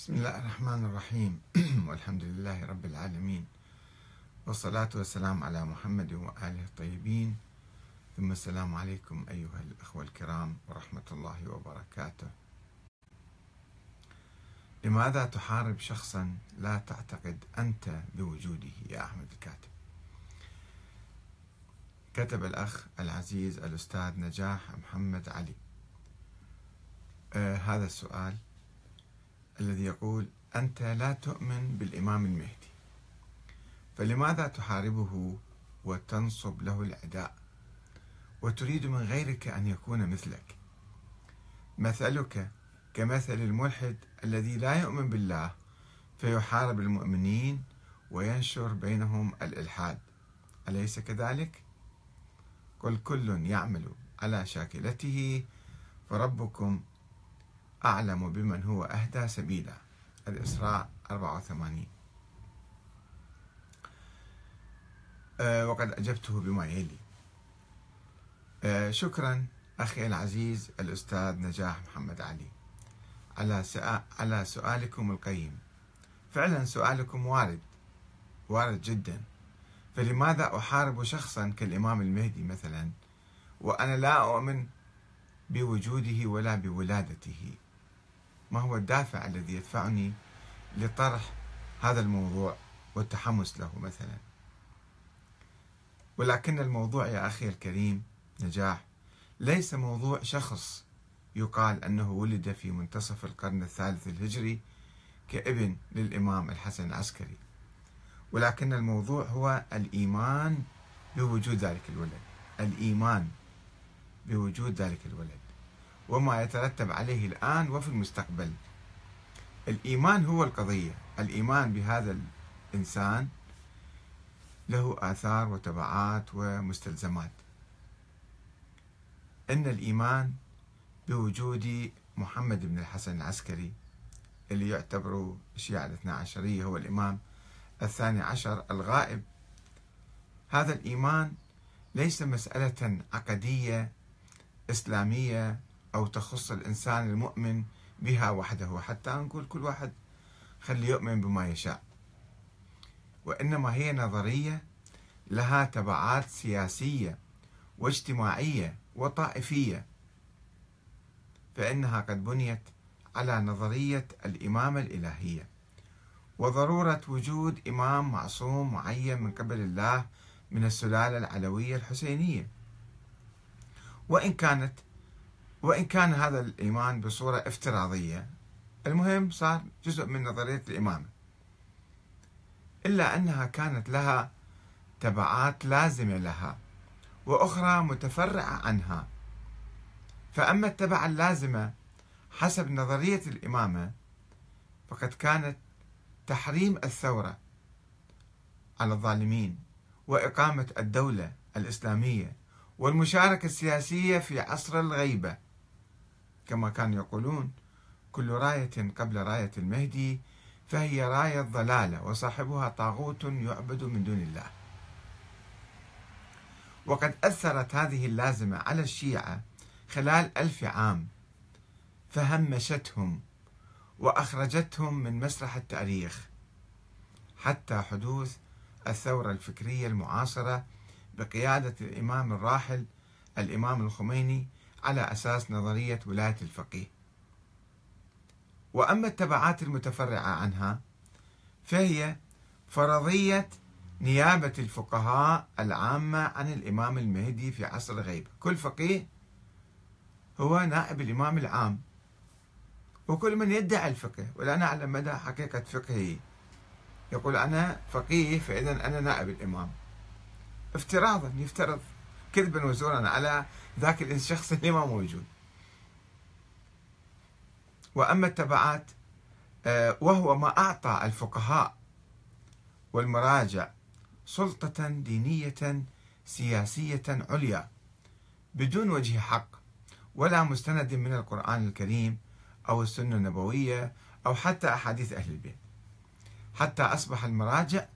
بسم الله الرحمن الرحيم. والحمد لله رب العالمين. والصلاة والسلام على محمد وآله الطيبين. ثم السلام عليكم أيها الأخوة الكرام ورحمة الله وبركاته. لماذا تحارب شخصا لا تعتقد أنت بوجوده يا أحمد الكاتب؟ كتب الأخ العزيز الأستاذ نجاح محمد علي. آه هذا السؤال الذي يقول أنت لا تؤمن بالإمام المهدي. فلماذا تحاربه وتنصب له العداء وتريد من غيرك أن يكون مثلك. مثلك كمثل الملحد الذي لا يؤمن بالله فيحارب المؤمنين وينشر بينهم الإلحاد. أليس كذلك؟ قل كل يعمل على شاكلته فربكم أعلم بمن هو أهدى سبيلا. الإسراء 84 أه وقد أجبته بما يلي. أه شكرا أخي العزيز الأستاذ نجاح محمد علي. على على سؤالكم القيم. فعلا سؤالكم وارد. وارد جدا. فلماذا أحارب شخصا كالإمام المهدي مثلا؟ وأنا لا أؤمن بوجوده ولا بولادته. ما هو الدافع الذي يدفعني لطرح هذا الموضوع والتحمس له مثلا. ولكن الموضوع يا أخي الكريم نجاح ليس موضوع شخص يقال أنه ولد في منتصف القرن الثالث الهجري كابن للإمام الحسن العسكري. ولكن الموضوع هو الإيمان بوجود ذلك الولد. الإيمان بوجود ذلك الولد. وما يترتب عليه الآن وفي المستقبل. الإيمان هو القضية. الإيمان بهذا الإنسان له آثار وتبعات ومستلزمات. إن الإيمان بوجود محمد بن الحسن العسكري اللي يعتبر الشيعة الاثنى عشرية هو الإمام الثاني عشر الغائب. هذا الإيمان ليس مسألة عقدية إسلامية أو تخص الإنسان المؤمن بها وحده. حتى نقول كل واحد خلي يؤمن بما يشاء. وإنما هي نظرية لها تبعات سياسية واجتماعية وطائفية. فإنها قد بنيت على نظرية الإمامة الإلهية. وضرورة وجود إمام معصوم معين من قبل الله من السلالة العلوية الحسينية. وإن كانت وإن كان هذا الإيمان بصورة افتراضية المهم صار جزء من نظرية الإمامة. إلا أنها كانت لها تبعات لازمة لها وأخرى متفرعة عنها. فأما التبع اللازمة حسب نظرية الإمامة فقد كانت تحريم الثورة على الظالمين وإقامة الدولة الإسلامية والمشاركة السياسية في عصر الغيبة. كما كانوا يقولون كل راية قبل راية المهدي فهي راية ضلالة وصاحبها طاغوت يعبد من دون الله. وقد أثرت هذه اللازمة على الشيعة خلال ألف عام فهمشتهم وأخرجتهم من مسرح التاريخ حتى حدوث الثورة الفكرية المعاصرة بقيادة الإمام الراحل الإمام الخميني على أساس نظرية ولاية الفقيه. وأما التبعات المتفرعة عنها فهي فرضية نيابة الفقهاء العامة عن الإمام المهدي في عصر الغيبة كل فقيه هو نائب الإمام العام وكل من يدعي الفقه. ولا نعلم مدى حقيقة فقهه. يقول أنا فقيه فإذا أنا نائب الإمام. افتراضا يفترض كذبا وزورا على ذاك الشخص اللي ما موجود. وأما التبعات آه، وهو ما أعطى الفقهاء والمراجع سلطة دينية سياسية عليا بدون وجه حق ولا مستند من القرآن الكريم أو السنة النبوية أو حتى أحاديث أهل البيت. حتى أصبح المراجع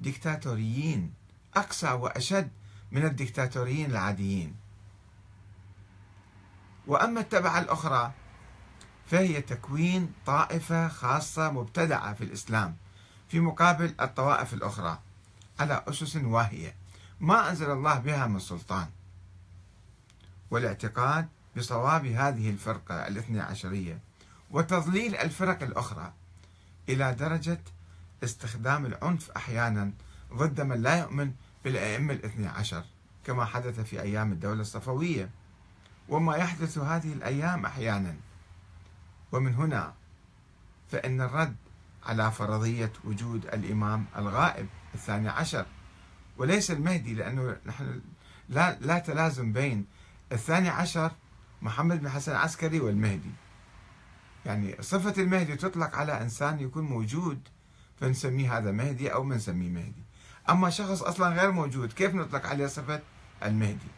ديكتاتوريين أقسى وأشد من الدكتاتوريين العاديين. وأما التبعة الأخرى فهي تكوين طائفة خاصة مبتدعة في الإسلام في مقابل الطوائف الأخرى على أسس واهية. ما أنزل الله بها من سلطان. والاعتقاد بصواب هذه الفرقة الاثنى عشرية وتضليل الفرق الأخرى إلى درجة استخدام العنف أحيانا ضد من لا يؤمن بالأئمة الاثنى عشر كما حدث في أيام الدولة الصفوية. وما يحدث هذه الأيام أحيانا. ومن هنا فإن الرد على فرضية وجود الإمام الغائب الثاني عشر. وليس المهدي لأنه نحن لا, لا تلازم بين الثاني عشر محمد بن حسن العسكري والمهدي. يعني صفة المهدي تطلق على إنسان يكون موجود فنسميه هذا مهدي أو ما نسميه مهدي. أما شخص أصلا غير موجود كيف نطلق عليه صفة المهدي؟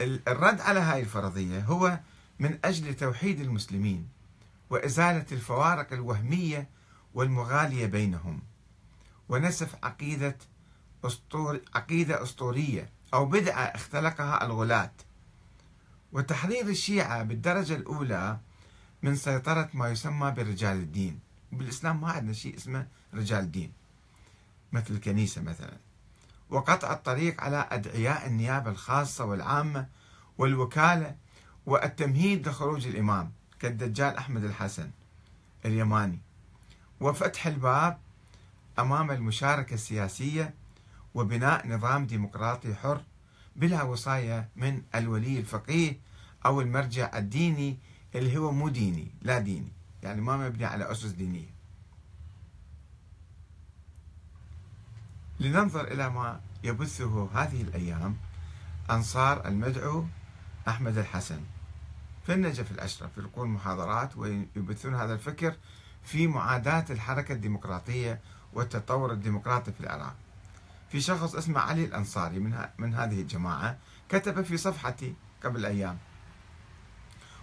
الرد على هذه الفرضية هو من أجل توحيد المسلمين وإزالة الفوارق الوهمية والمغالية بينهم ونسف عقيدة أسطور عقيدة أسطورية أو بدعة اختلقها الغلاة. وتحرير الشيعة بالدرجة الأولى من سيطرة ما يسمى برجال الدين. بالإسلام ما عندنا شيء اسمه رجال دين مثل الكنيسة مثلا. وقطع الطريق على أدعياء النيابة الخاصة والعامة والوكالة والتمهيد لخروج الإمام كالدجال أحمد الحسن اليماني. وفتح الباب أمام المشاركة السياسية وبناء نظام ديمقراطي حر بلا وصاية من الولي الفقيه أو المرجع الديني اللي هو مو ديني لا ديني. يعني ما مبني على أسس دينية. لننظر إلى ما يبثه هذه الأيام أنصار المدعو أحمد الحسن. في النجف الأشرف يلقون محاضرات ويبثون هذا الفكر في معاداة الحركة الديمقراطية والتطور الديمقراطي في العراق. في شخص اسمه علي الأنصاري من, من هذه الجماعة كتب في صفحتي قبل أيام.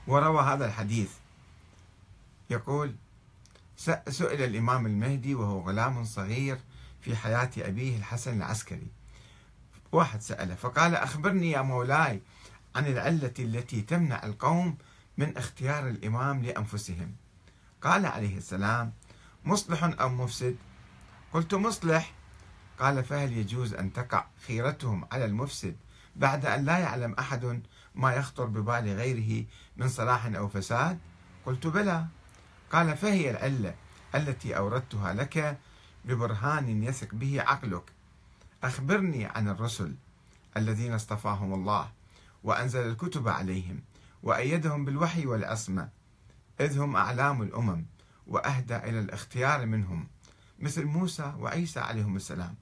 وروى هذا الحديث يقول سئل الإمام المهدي وهو غلام صغير في حياة أبيه الحسن العسكري. واحد سأله فقال أخبرني يا مولاي عن العلة التي تمنع القوم من اختيار الإمام لأنفسهم. قال عليه السلام مصلح أو مفسد؟ قلت مصلح. قال فهل يجوز أن تقع خيرتهم على المفسد بعد أن لا يعلم أحد ما يخطر ببال غيره من صلاح أو فساد؟ قلت بلى. قال فهي العلة التي أوردتها لك ببرهان يثق به عقلك. أخبرني عن الرسل الذين اصطفاهم الله وأنزل الكتب عليهم وأيدهم بالوحي والعصمة إذ هم أعلام الأمم وأهدى إلى الاختيار منهم مثل موسى وعيسى عليهم السلام.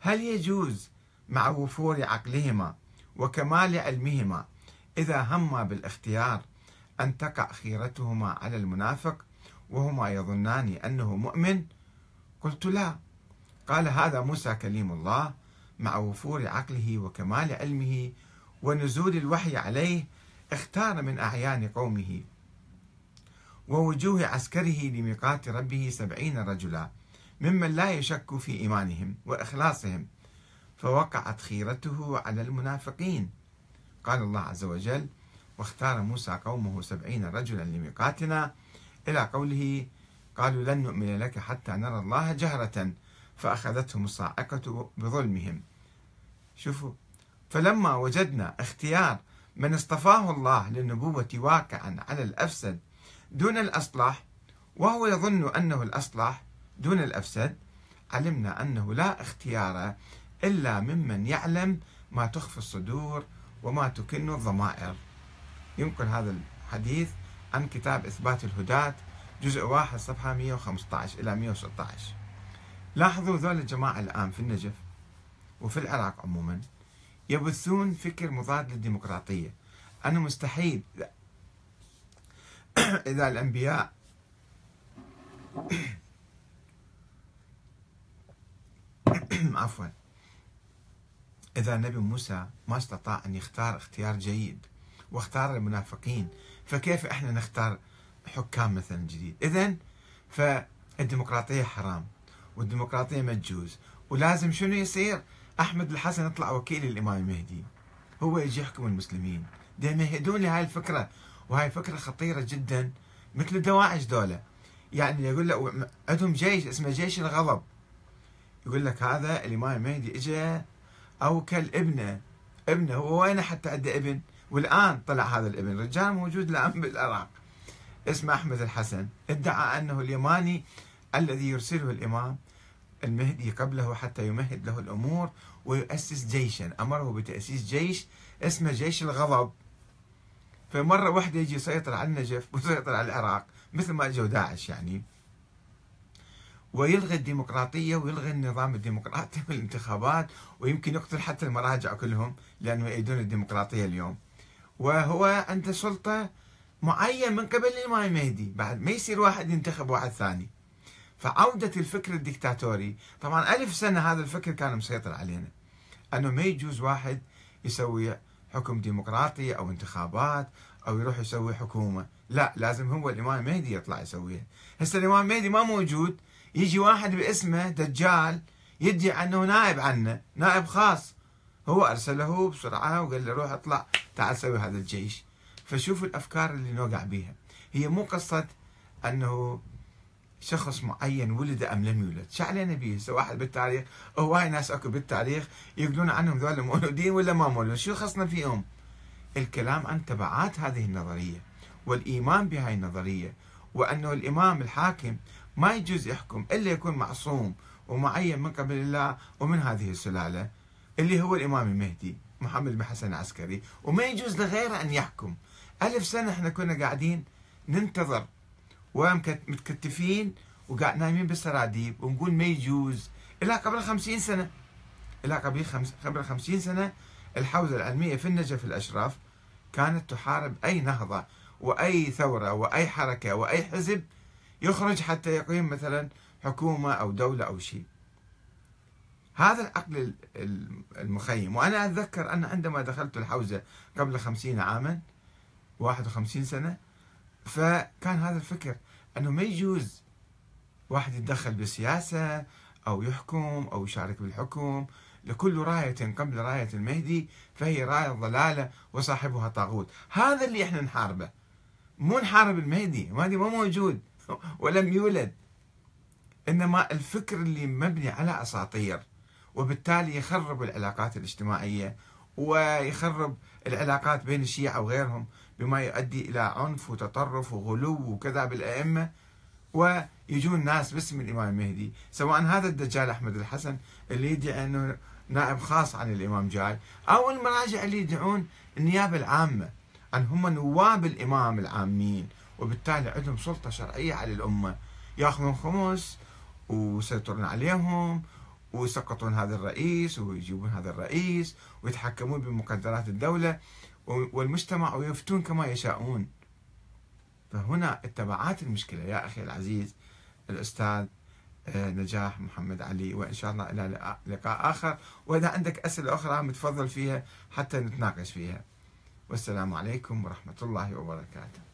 هل يجوز مع وفور عقلهما وكمال علمهما إذا هما بالاختيار أن تقع خيرتهما على المنافق وهما يظنان أنه مؤمن؟ قلت لا. قال هذا موسى كليم الله مع وفور عقله وكمال علمه ونزول الوحي عليه اختار من أعيان قومه ووجوه عسكره لميقات ربه سبعين رجلا ممن لا يشك في إيمانهم وإخلاصهم فوقعت خيرته على المنافقين. قال الله عز وجل واختار موسى قومه سبعين رجلا لميقاتنا إلى قوله قالوا لن نؤمن لك حتى نرى الله جهرة فأخذتهم الصاعقة بظلمهم. شوفوا فلما وجدنا اختيار من اصطفاه الله للنبوة واقعا على الأفسد دون الأصلح وهو يظن أنه الأصلح دون الأفسد علمنا أنه لا اختيار إلا ممن يعلم ما تخفي الصدور وما تكن الضمائر. ينقل هذا الحديث عن كتاب إثبات الهداة جزء واحد صفحة 115 إلى 116 لاحظوا ذول الجماعة الآن في النجف وفي العراق عموما يبثون فكر مضاد للديمقراطية. أنا مستحيل إذا الأنبياء عفوا إذا النبي موسى ما استطاع أن يختار اختيار جيد. واختار المنافقين. فكيف إحنا نختار حكام مثلا جديد؟ إذا فالديمقراطية حرام والديمقراطية ما تجوز ولازم شنو يصير؟ أحمد الحسن يطلع وكيل الإمام المهدي هو يجي يحكم المسلمين. ده يمهدون لهاي الفكرة وهي فكرة خطيرة جدا مثل الدواعش دولة. يعني يقول لك عندهم جيش اسمه جيش الغضب. يقول لك هذا الإمام المهدي إجا أوكل ابنه. ابنه هو وين حتى عنده ابن؟ والآن طلع هذا الابن رجال موجود الآن بالعراق. اسمه أحمد الحسن. ادعى أنه اليماني الذي يرسله الإمام المهدي قبله حتى يمهد له الأمور ويؤسس جيشا. أمره بتأسيس جيش اسمه جيش الغضب. فمرة واحدة يجي يسيطر على النجف ويسيطر على العراق مثل ما اجوا داعش يعني. ويلغي الديمقراطية ويلغي النظام الديمقراطي والانتخابات ويمكن يقتل حتى المراجع كلهم لأنه يأيدون الديمقراطية اليوم. وهو عنده سلطة معين من قبل الإمام المهدي بعد ما يصير واحد ينتخب واحد ثاني. فعودة الفكر الدكتاتوري. طبعا ألف سنة هذا الفكر كان مسيطر علينا. أنه ما يجوز واحد يسوي حكم ديمقراطي أو انتخابات أو يروح يسوي حكومة. لا لازم هو الإمام المهدي يطلع يسويها. هسه الإمام المهدي ما موجود. يجي واحد باسمه دجال يدعي أنه نائب عنه نائب خاص. هو أرسله بسرعة وقال له روح اطلع تعال سوي هذا الجيش. فشوفوا الأفكار اللي نوقع بها هي مو قصة أنه شخص معين ولد أم لم يولد، شو علينا به؟ هسه واحد بالتاريخ. هواي ناس أكو بالتاريخ يقولون عنهم ذول مولودين ولا ما مولودين، شو خصنا فيهم؟ الكلام عن تبعات هذه النظرية والإيمان بهذه النظرية وأنه الإمام الحاكم ما يجوز يحكم إلا يكون معصوم ومعين من قبل الله ومن هذه السلالة. اللي هو الإمام المهدي محمد بن حسن العسكري وما يجوز لغيره أن يحكم. ألف سنة إحنا كنا قاعدين ننتظر ومتكتفين وقاعد نايمين بالسراديب ونقول ما يجوز. إلى قبل خمسين سنة. إلى قبل خمس قبل خمسين سنة الحوزة العلمية في النجف الأشراف كانت تحارب أي نهضة وأي ثورة وأي حركة وأي حزب يخرج حتى يقيم مثلا حكومة أو دولة أو شيء. هذا العقل المخيم. وأنا أتذكر أن عندما دخلت الحوزة قبل خمسين عاما 51 سنة فكان هذا الفكر أنه ما يجوز واحد يتدخل بالسياسة أو يحكم أو يشارك بالحكم. لكل راية قبل راية المهدي فهي راية ضلالة وصاحبها طاغوت. هذا اللي إحنا نحاربه. مو نحارب المهدي. المهدي ما موجود ولم يولد. إنما الفكر اللي مبني على أساطير. وبالتالي يخرب العلاقات الاجتماعية ويخرب العلاقات بين الشيعة وغيرهم بما يؤدي إلى عنف وتطرف وغلو وكذا بالأئمة ويجون ناس باسم الإمام المهدي سواء هذا الدجال أحمد الحسن اللي يدعي أنه نائب خاص عن الإمام جاي أو المراجع اللي يدعون النيابة العامة أن هم نواب الإمام العامين وبالتالي عندهم سلطة شرعية على الأمة. يأخذون خمس ويسيطرون عليهم ويسقطون هذا الرئيس ويجيبون هذا الرئيس ويتحكمون بمقدرات الدولة والمجتمع ويفتون كما يشاءون. فهنا التبعات المشكلة. يا أخي العزيز الأستاذ آه، نجاح محمد علي وإن شاء الله إلى لقاء آخر. وإذا عندك أسئلة أخرى متفضل فيها حتى نتناقش فيها. والسلام عليكم ورحمة الله وبركاته.